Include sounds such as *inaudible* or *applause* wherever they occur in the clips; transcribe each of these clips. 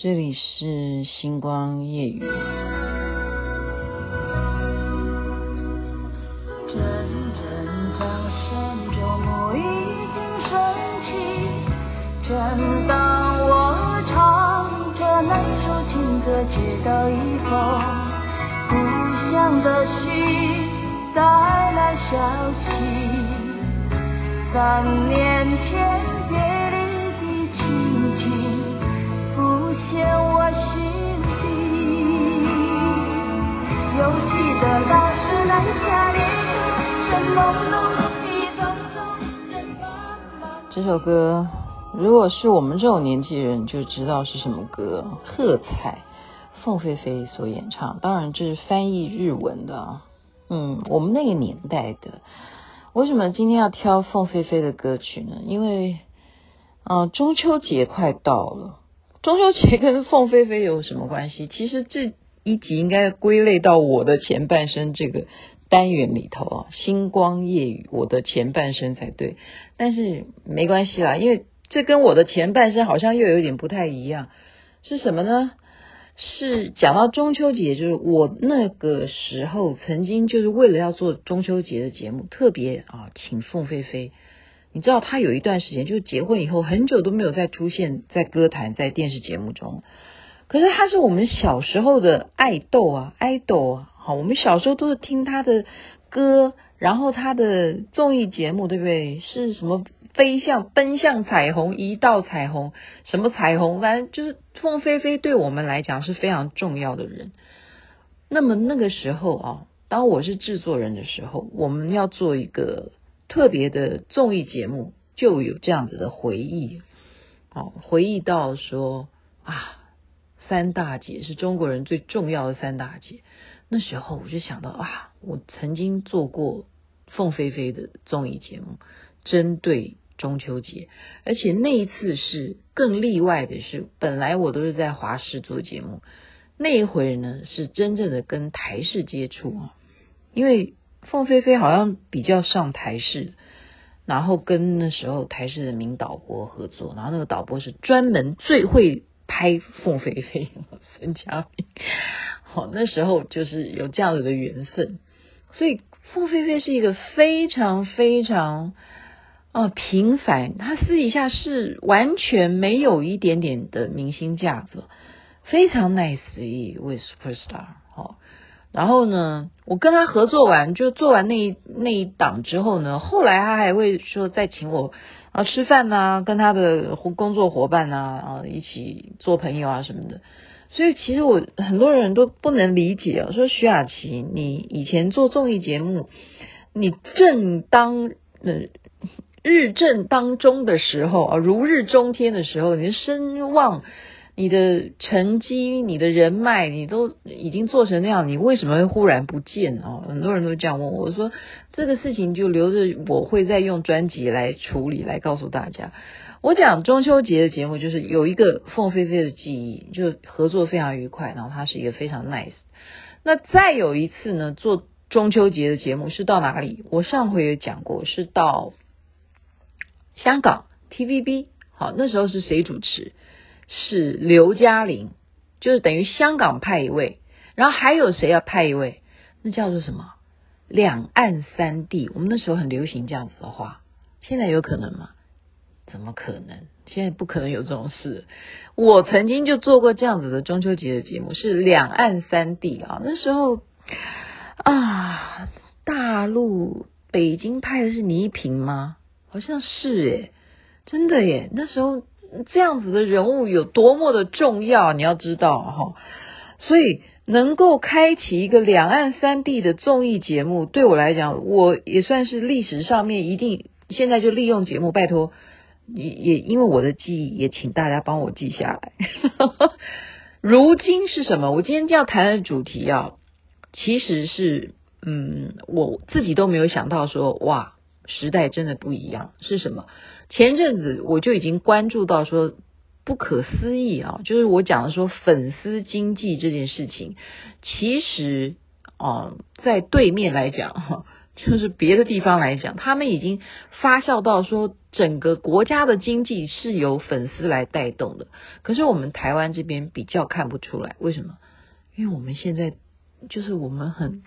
这里是星光夜雨。阵阵掌声中，幕已经升起。正当我唱着那首情歌，接到一封故乡的信，带来消息。三年前别离的情景。这首歌，如果是我们这种年纪人就知道是什么歌，《喝彩》，凤飞飞所演唱。当然这是翻译日文的，嗯，我们那个年代的。为什么今天要挑凤飞飞的歌曲呢？因为，嗯、中秋节快到了。中秋节跟凤飞飞有什么关系？其实这一集应该归类到我的前半生这个单元里头啊，星光夜雨我的前半生才对。但是没关系啦，因为这跟我的前半生好像又有点不太一样。是什么呢？是讲到中秋节，就是我那个时候曾经就是为了要做中秋节的节目，特别啊请凤飞飞。你知道他有一段时间，就是结婚以后很久都没有再出现在歌坛、在电视节目中。可是他是我们小时候的爱豆啊，爱豆啊，我们小时候都是听他的歌，然后他的综艺节目，对不对？是什么飞向、奔向彩虹、一道彩虹，什么彩虹？反正就是凤飞飞对我们来讲是非常重要的人。那么那个时候啊，当我是制作人的时候，我们要做一个。特别的综艺节目就有这样子的回忆，哦，回忆到说啊，三大姐是中国人最重要的三大姐。那时候我就想到啊，我曾经做过凤飞飞的综艺节目，针对中秋节，而且那一次是更例外的是，本来我都是在华视做节目，那一回呢是真正的跟台视接触啊，因为。凤飞飞好像比较上台视，然后跟那时候台视的名导播合作，然后那个导播是专门最会拍凤飞飞，*laughs* 孙佳明。那时候就是有这样子的缘分，所以凤飞飞是一个非常非常啊、平凡，他私底下是完全没有一点点的明星架子，非常 nice 一位 superstar。好。然后呢，我跟他合作完，就做完那一那一档之后呢，后来他还会说再请我啊吃饭呐、跟他的工作伙伴呐啊一起做朋友啊什么的。所以其实我很多人都不能理解啊，说徐雅琪，你以前做综艺节目，你正当呃日正当中的时候啊，如日中天的时候，你的声望。你的成绩、你的人脉，你都已经做成那样，你为什么会忽然不见啊？很多人都这样问我，我说这个事情就留着，我会再用专辑来处理，来告诉大家。我讲中秋节的节目，就是有一个凤飞飞的记忆，就合作非常愉快，然后他是一个非常 nice。那再有一次呢，做中秋节的节目是到哪里？我上回也讲过，是到香港 TVB。好，那时候是谁主持？是刘嘉玲，就是等于香港派一位，然后还有谁要派一位？那叫做什么？两岸三地。我们那时候很流行这样子的话，现在有可能吗？怎么可能？现在不可能有这种事。我曾经就做过这样子的中秋节的节目，是两岸三地啊。那时候啊，大陆北京派的是倪萍吗？好像是诶，真的耶。那时候。这样子的人物有多么的重要，你要知道哈。所以能够开启一个两岸三地的综艺节目，对我来讲，我也算是历史上面一定现在就利用节目，拜托也也因为我的记忆，也请大家帮我记下来。*laughs* 如今是什么？我今天要谈的主题啊，其实是嗯，我自己都没有想到说哇。时代真的不一样，是什么？前阵子我就已经关注到说不可思议啊，就是我讲的说粉丝经济这件事情，其实啊，在对面来讲哈，*laughs* 就是别的地方来讲，他们已经发酵到说整个国家的经济是由粉丝来带动的。可是我们台湾这边比较看不出来，为什么？因为我们现在就是我们很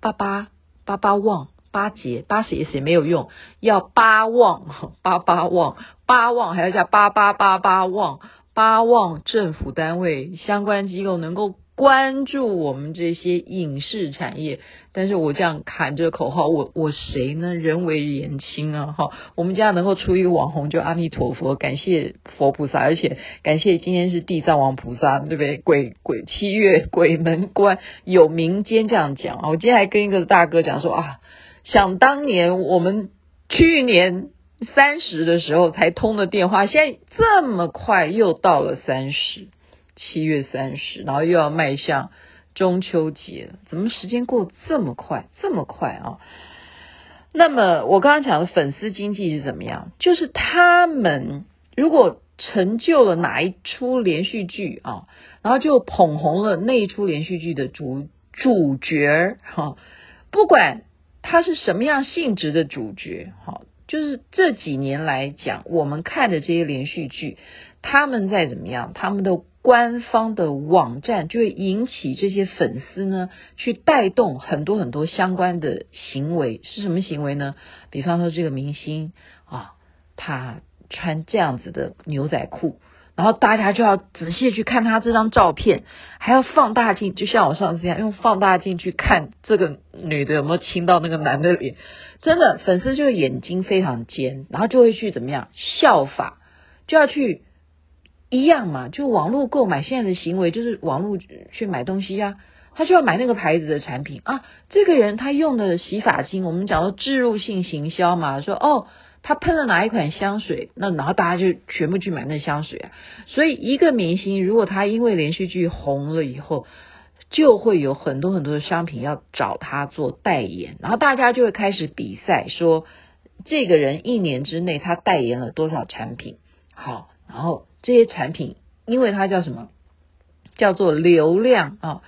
巴巴巴巴旺八节八十也是没有用，要八旺 *laughs* 八八旺八旺还要加八八八八旺八旺政府单位相关机构能够。关注我们这些影视产业，但是我这样喊这个口号，我我谁呢？人微言轻啊！哈，我们家能够出一个网红，就阿弥陀佛，感谢佛菩萨，而且感谢今天是地藏王菩萨，对不对？鬼鬼七月鬼门关有民间这样讲啊！我今天还跟一个大哥讲说啊，想当年我们去年三十的时候才通的电话，现在这么快又到了三十。七月三十，然后又要迈向中秋节了，怎么时间过这么快，这么快啊？那么我刚刚讲的粉丝经济是怎么样？就是他们如果成就了哪一出连续剧啊，然后就捧红了那一出连续剧的主主角哈，不管他是什么样性质的主角，哈，就是这几年来讲，我们看的这些连续剧，他们在怎么样，他们的。官方的网站就会引起这些粉丝呢，去带动很多很多相关的行为，是什么行为呢？比方说这个明星啊，他穿这样子的牛仔裤，然后大家就要仔细去看他这张照片，还要放大镜，就像我上次一样用放大镜去看这个女的有没有亲到那个男的脸，真的粉丝就眼睛非常尖，然后就会去怎么样效法，就要去。一样嘛，就网络购买现在的行为就是网络去买东西呀、啊，他就要买那个牌子的产品啊。这个人他用的洗发精，我们讲说置入性行销嘛，说哦，他喷了哪一款香水，那然后大家就全部去买那香水啊。所以一个明星如果他因为连续剧红了以后，就会有很多很多的商品要找他做代言，然后大家就会开始比赛，说这个人一年之内他代言了多少产品，好，然后。这些产品，因为它叫什么？叫做流量啊，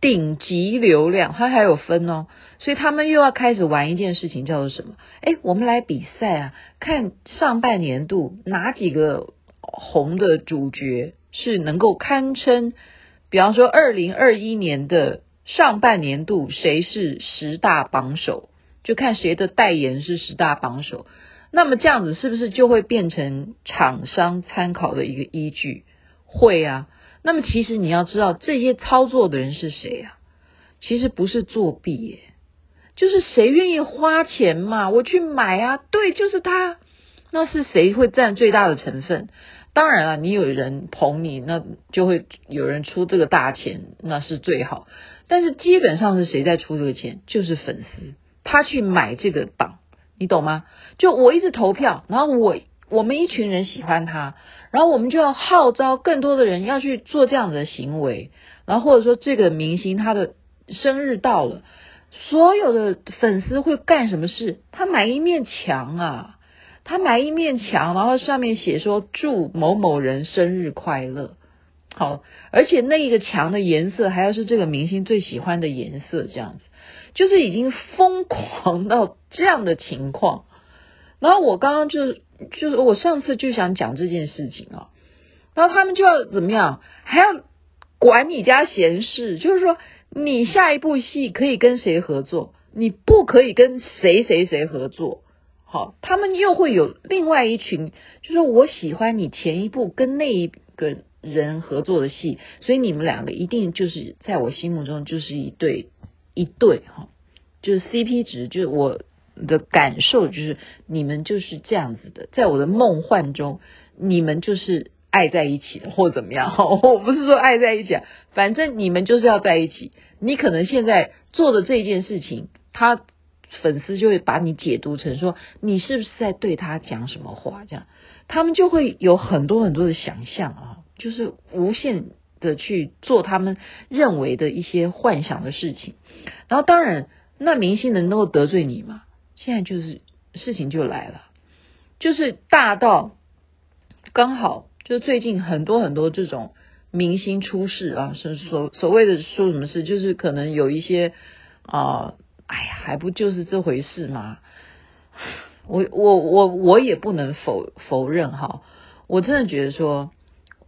顶级流量，它还有分哦。所以他们又要开始玩一件事情，叫做什么？哎，我们来比赛啊，看上半年度哪几个红的主角是能够堪称，比方说二零二一年的上半年度谁是十大榜首，就看谁的代言是十大榜首。那么这样子是不是就会变成厂商参考的一个依据？会啊。那么其实你要知道这些操作的人是谁啊？其实不是作弊耶，就是谁愿意花钱嘛，我去买啊。对，就是他。那是谁会占最大的成分？当然了，你有人捧你，那就会有人出这个大钱，那是最好。但是基本上是谁在出这个钱？就是粉丝，他去买这个榜。你懂吗？就我一直投票，然后我我们一群人喜欢他，然后我们就要号召更多的人要去做这样子的行为，然后或者说这个明星他的生日到了，所有的粉丝会干什么事？他买一面墙啊，他买一面墙，然后上面写说祝某某人生日快乐。好，而且那一个墙的颜色还要是这个明星最喜欢的颜色，这样子。就是已经疯狂到这样的情况，然后我刚刚就就是我上次就想讲这件事情啊，然后他们就要怎么样，还要管你家闲事，就是说你下一部戏可以跟谁合作，你不可以跟谁谁谁合作，好，他们又会有另外一群，就是我喜欢你前一部跟那一个人合作的戏，所以你们两个一定就是在我心目中就是一对。一对哈，就是 CP 值，就是我的感受，就是你们就是这样子的，在我的梦幻中，你们就是爱在一起的，或怎么样？*laughs* 我不是说爱在一起啊，反正你们就是要在一起。你可能现在做的这件事情，他粉丝就会把你解读成说，你是不是在对他讲什么话？这样，他们就会有很多很多的想象啊，就是无限。的去做他们认为的一些幻想的事情，然后当然，那明星能够得罪你吗？现在就是事情就来了，就是大到刚好就最近很多很多这种明星出事啊，是所所谓的说什么事，就是可能有一些啊哎呀，还不就是这回事吗？我我我我也不能否否认哈，我真的觉得说，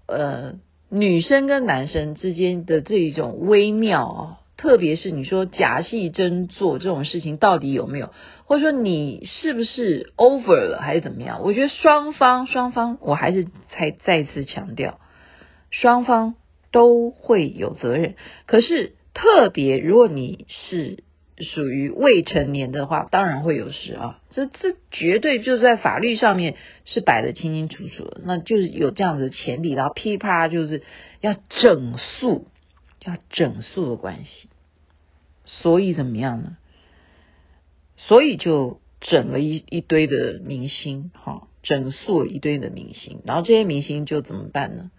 呃，女生跟男生之间的这一种微妙啊，特别是你说假戏真做这种事情到底有没有，或者说你是不是 over 了还是怎么样？我觉得双方双方，我还是再再次强调，双方都会有责任。可是特别如果你是。属于未成年的话，当然会有事啊，这这绝对就在法律上面是摆得清清楚楚的，那就是有这样子的前例，然后噼啪就是要整肃，要整肃的关系，所以怎么样呢？所以就整了一一堆的明星，哈，整肃了一堆的明星，然后这些明星就怎么办呢？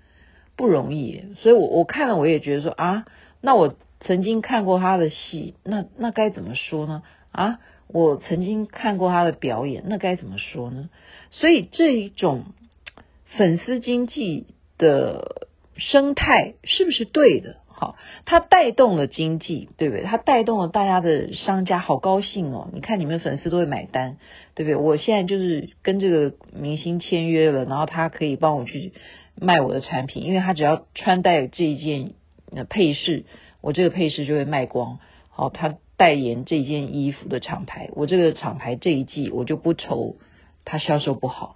不容易，所以我我看了我也觉得说啊，那我。曾经看过他的戏，那那该怎么说呢？啊，我曾经看过他的表演，那该怎么说呢？所以这一种粉丝经济的生态是不是对的？好，它带动了经济，对不对？它带动了大家的商家，好高兴哦！你看你们粉丝都会买单，对不对？我现在就是跟这个明星签约了，然后他可以帮我去卖我的产品，因为他只要穿戴这一件配饰。我这个配饰就会卖光，好，他代言这件衣服的厂牌，我这个厂牌这一季我就不愁它销售不好，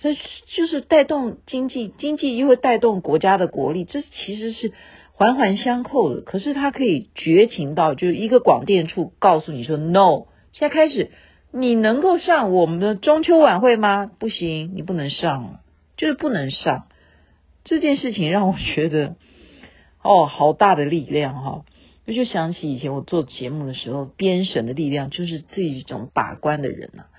这就是带动经济，经济又会带动国家的国力，这其实是环环相扣的。可是他可以绝情到，就是一个广电处告诉你说 “no”，现在开始你能够上我们的中秋晚会吗？不行，你不能上，就是不能上。这件事情让我觉得。哦，好大的力量哈！我就想起以前我做节目的时候，编审的力量就是这一种把关的人呐、啊。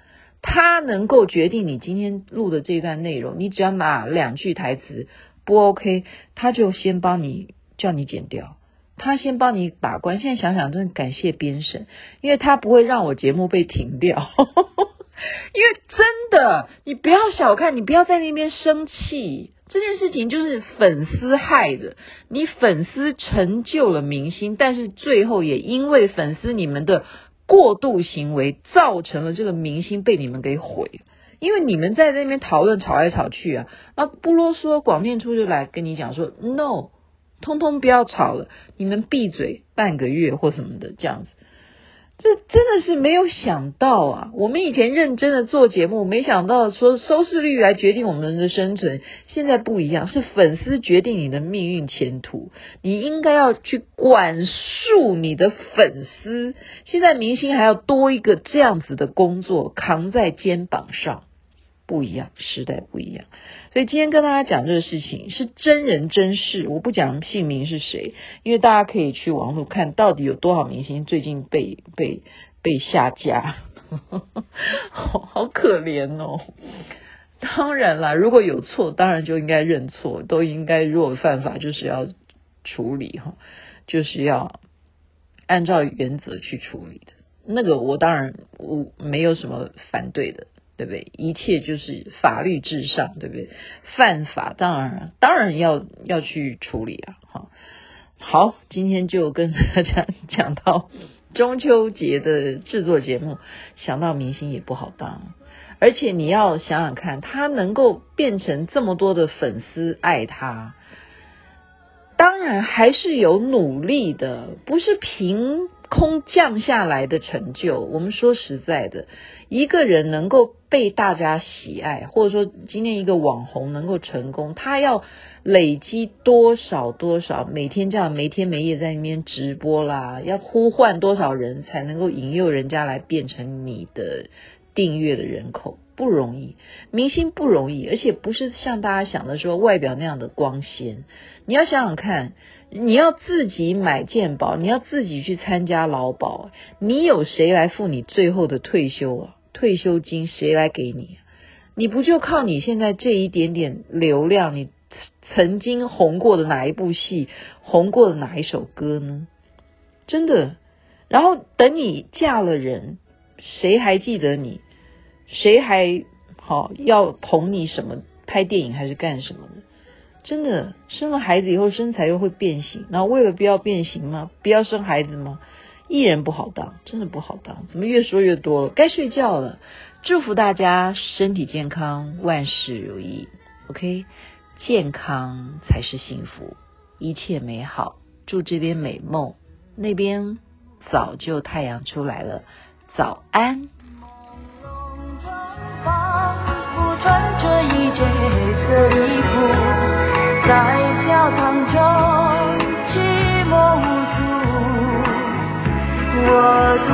他能够决定你今天录的这段内容，你只要哪两句台词不 OK，他就先帮你叫你剪掉，他先帮你把关。现在想想，真的感谢编审，因为他不会让我节目被停掉。*laughs* 因为真的，你不要小看，你不要在那边生气。这件事情就是粉丝害的，你粉丝成就了明星，但是最后也因为粉丝你们的过度行为，造成了这个明星被你们给毁。因为你们在那边讨论吵来吵去啊，那不啰嗦，广电处就来跟你讲说，no，通通不要吵了，你们闭嘴半个月或什么的这样子。这真的是没有想到啊！我们以前认真的做节目，没想到说收视率来决定我们的生存。现在不一样，是粉丝决定你的命运前途。你应该要去管束你的粉丝。现在明星还要多一个这样子的工作扛在肩膀上。不一样，时代不一样，所以今天跟大家讲这个事情是真人真事，我不讲姓名是谁，因为大家可以去网络看到底有多少明星最近被被被下架，好 *laughs* 好可怜哦。当然啦，如果有错，当然就应该认错，都应该如果犯法就是要处理哈，就是要按照原则去处理的。那个我当然我没有什么反对的。对不对？一切就是法律至上，对不对？犯法当然当然要要去处理啊！哈，好，今天就跟大家讲到中秋节的制作节目，想到明星也不好当，而且你要想想看，他能够变成这么多的粉丝爱他，当然还是有努力的，不是凭空降下来的成就。我们说实在的。一个人能够被大家喜爱，或者说今天一个网红能够成功，他要累积多少多少，每天这样没天没夜在那边直播啦，要呼唤多少人才能够引诱人家来变成你的订阅的人口，不容易。明星不容易，而且不是像大家想的说外表那样的光鲜。你要想想看，你要自己买健保，你要自己去参加劳保，你有谁来付你最后的退休啊？退休金谁来给你？你不就靠你现在这一点点流量，你曾经红过的哪一部戏，红过的哪一首歌呢？真的。然后等你嫁了人，谁还记得你？谁还好要捧你什么？拍电影还是干什么的？真的，生了孩子以后身材又会变形，然后为了不要变形吗？不要生孩子吗？艺人不好当，真的不好当。怎么越说越多了？该睡觉了。祝福大家身体健康，万事如意。OK，健康才是幸福，一切美好。祝这边美梦，那边早就太阳出来了。早安。黑色衣服在教堂中寂寞无助。我哭